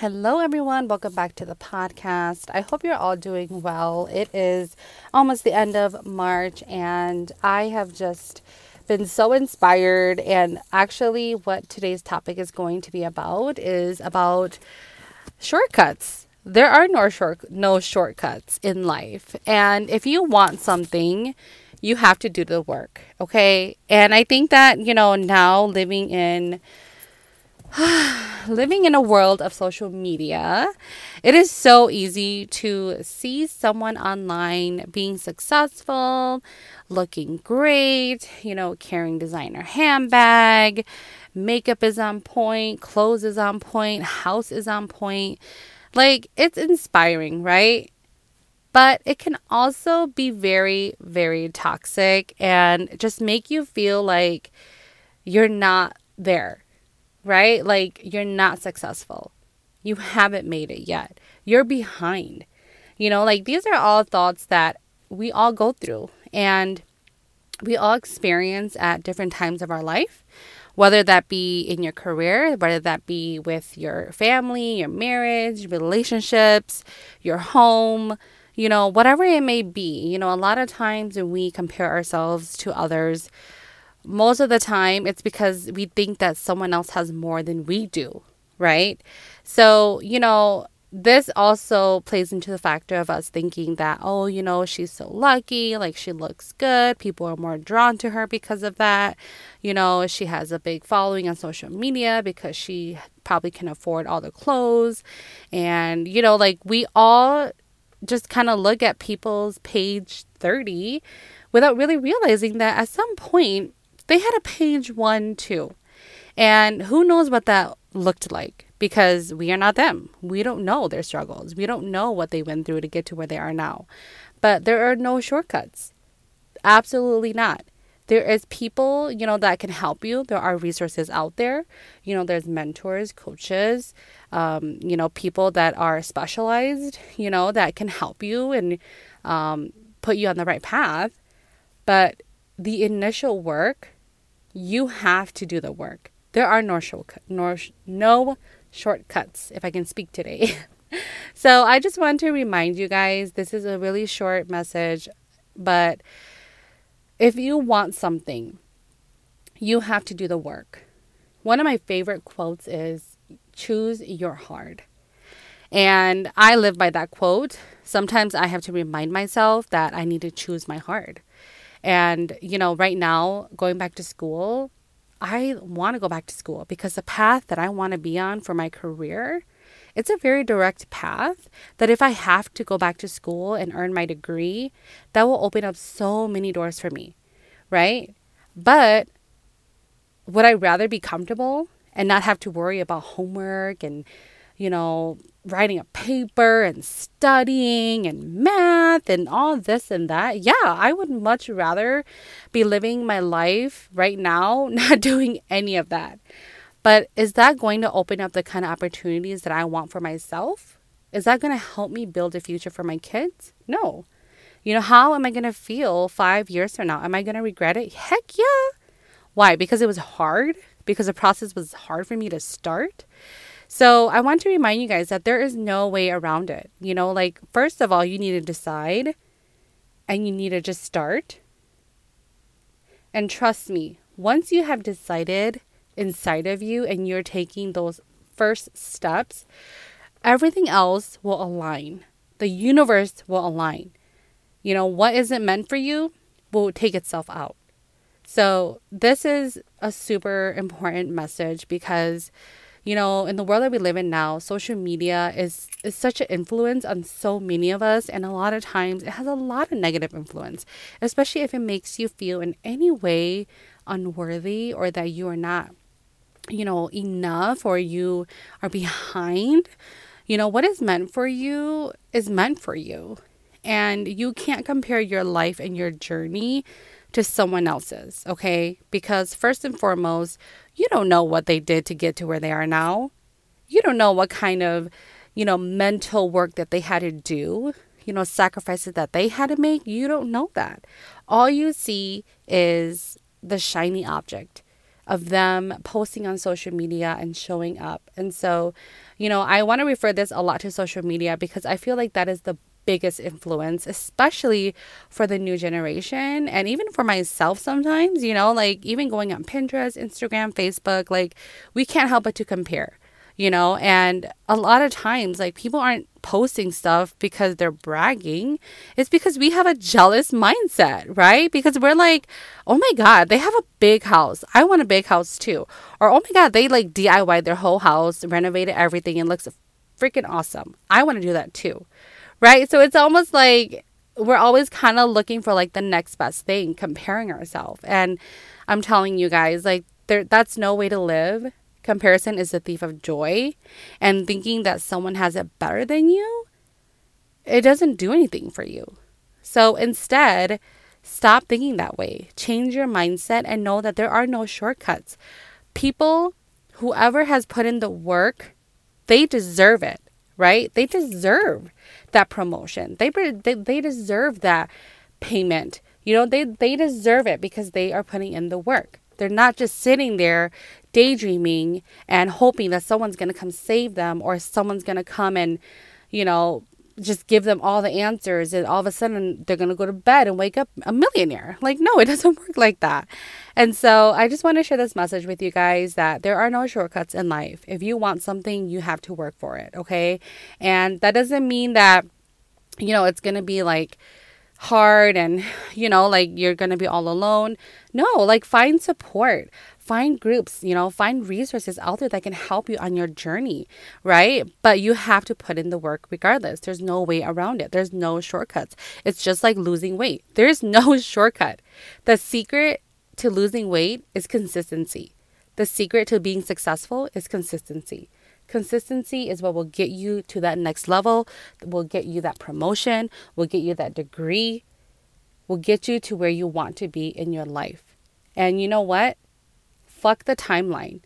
Hello, everyone. Welcome back to the podcast. I hope you're all doing well. It is almost the end of March, and I have just been so inspired. And actually, what today's topic is going to be about is about shortcuts. There are no short no shortcuts in life, and if you want something, you have to do the work. Okay, and I think that you know now living in living in a world of social media, it is so easy to see someone online being successful, looking great, you know, carrying designer handbag, makeup is on point, clothes is on point, house is on point. Like it's inspiring, right? But it can also be very, very toxic and just make you feel like you're not there right? Like you're not successful. You haven't made it yet. You're behind. You know, like these are all thoughts that we all go through and we all experience at different times of our life, whether that be in your career, whether that be with your family, your marriage, relationships, your home, you know, whatever it may be. You know, a lot of times when we compare ourselves to others, most of the time it's because we think that someone else has more than we do, right? So, you know, this also plays into the factor of us thinking that, oh, you know, she's so lucky, like she looks good. People are more drawn to her because of that. You know, she has a big following on social media because she probably can afford all the clothes. And, you know, like we all just kind of look at people's page 30 without really realizing that at some point they had a page one too. And who knows what that looked like because we are not them. We don't know their struggles. We don't know what they went through to get to where they are now. But there are no shortcuts. Absolutely not. There is people, you know, that can help you. There are resources out there. You know, there's mentors, coaches, um, you know, people that are specialized, you know, that can help you and um, put you on the right path. But the initial work you have to do the work. There are no shortcut, no, no shortcuts, if I can speak today. so I just want to remind you guys this is a really short message, but if you want something, you have to do the work. One of my favorite quotes is choose your hard. And I live by that quote. Sometimes I have to remind myself that I need to choose my hard. And, you know, right now, going back to school, I want to go back to school because the path that I want to be on for my career, it's a very direct path that if I have to go back to school and earn my degree, that will open up so many doors for me, right? But would I rather be comfortable and not have to worry about homework and, you know, writing a paper and studying and math and all this and that. Yeah, I would much rather be living my life right now, not doing any of that. But is that going to open up the kind of opportunities that I want for myself? Is that going to help me build a future for my kids? No. You know, how am I going to feel five years from now? Am I going to regret it? Heck yeah. Why? Because it was hard? Because the process was hard for me to start? So I want to remind you guys that there is no way around it. You know, like, first of all, you need to decide and you need to just start. And trust me, once you have decided inside of you and you're taking those first steps, everything else will align. The universe will align. You know, what isn't meant for you will take itself out. So, this is a super important message because you know, in the world that we live in now, social media is is such an influence on so many of us and a lot of times it has a lot of negative influence, especially if it makes you feel in any way unworthy or that you are not you know, enough or you are behind. You know, what is meant for you is meant for you. And you can't compare your life and your journey to someone else's, okay? Because first and foremost, you don't know what they did to get to where they are now. You don't know what kind of, you know, mental work that they had to do, you know, sacrifices that they had to make. You don't know that. All you see is the shiny object of them posting on social media and showing up. And so, you know, I want to refer this a lot to social media because I feel like that is the biggest influence, especially for the new generation and even for myself sometimes, you know, like even going on Pinterest, Instagram, Facebook, like we can't help but to compare, you know, and a lot of times like people aren't posting stuff because they're bragging. It's because we have a jealous mindset, right? Because we're like, oh my God, they have a big house. I want a big house too. Or oh my God, they like DIY their whole house, renovated everything, and looks freaking awesome. I want to do that too right? So it's almost like we're always kind of looking for like the next best thing, comparing ourselves. And I'm telling you guys, like there that's no way to live. Comparison is the thief of joy, and thinking that someone has it better than you, it doesn't do anything for you. So instead, stop thinking that way. Change your mindset and know that there are no shortcuts. People, whoever has put in the work, they deserve it right? They deserve that promotion. They they, they deserve that payment. You know, they they deserve it because they are putting in the work. They're not just sitting there daydreaming and hoping that someone's going to come save them or someone's going to come and, you know, just give them all the answers and all of a sudden they're going to go to bed and wake up a millionaire. Like, no, it doesn't work like that. And so I just want to share this message with you guys that there are no shortcuts in life. If you want something, you have to work for it. Okay. And that doesn't mean that, you know, it's going to be like, hard and you know like you're going to be all alone no like find support find groups, you know, find resources out there that can help you on your journey, right? But you have to put in the work regardless. There's no way around it. There's no shortcuts. It's just like losing weight. There's no shortcut. The secret to losing weight is consistency. The secret to being successful is consistency. Consistency is what will get you to that next level, will get you that promotion, will get you that degree, will get you to where you want to be in your life. And you know what? Fuck the timeline.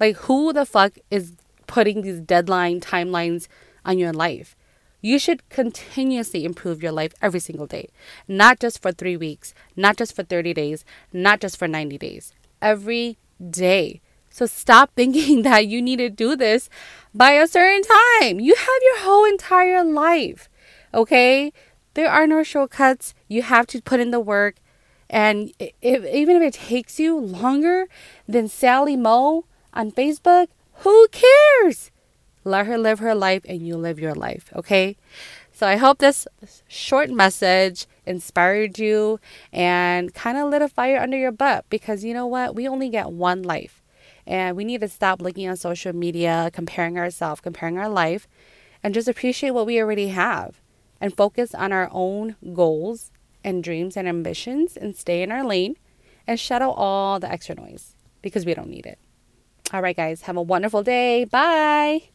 Like, who the fuck is putting these deadline timelines on your life? You should continuously improve your life every single day, not just for three weeks, not just for 30 days, not just for 90 days, every day. So stop thinking that you need to do this by a certain time. You have your whole entire life, okay? There are no shortcuts. You have to put in the work. And if, even if it takes you longer than Sally Moe on Facebook, who cares? Let her live her life and you live your life, okay? So I hope this short message inspired you and kind of lit a fire under your butt because you know what? We only get one life. And we need to stop looking on social media, comparing ourselves, comparing our life, and just appreciate what we already have and focus on our own goals and dreams and ambitions and stay in our lane and shut out all the extra noise because we don't need it. All right, guys, have a wonderful day. Bye.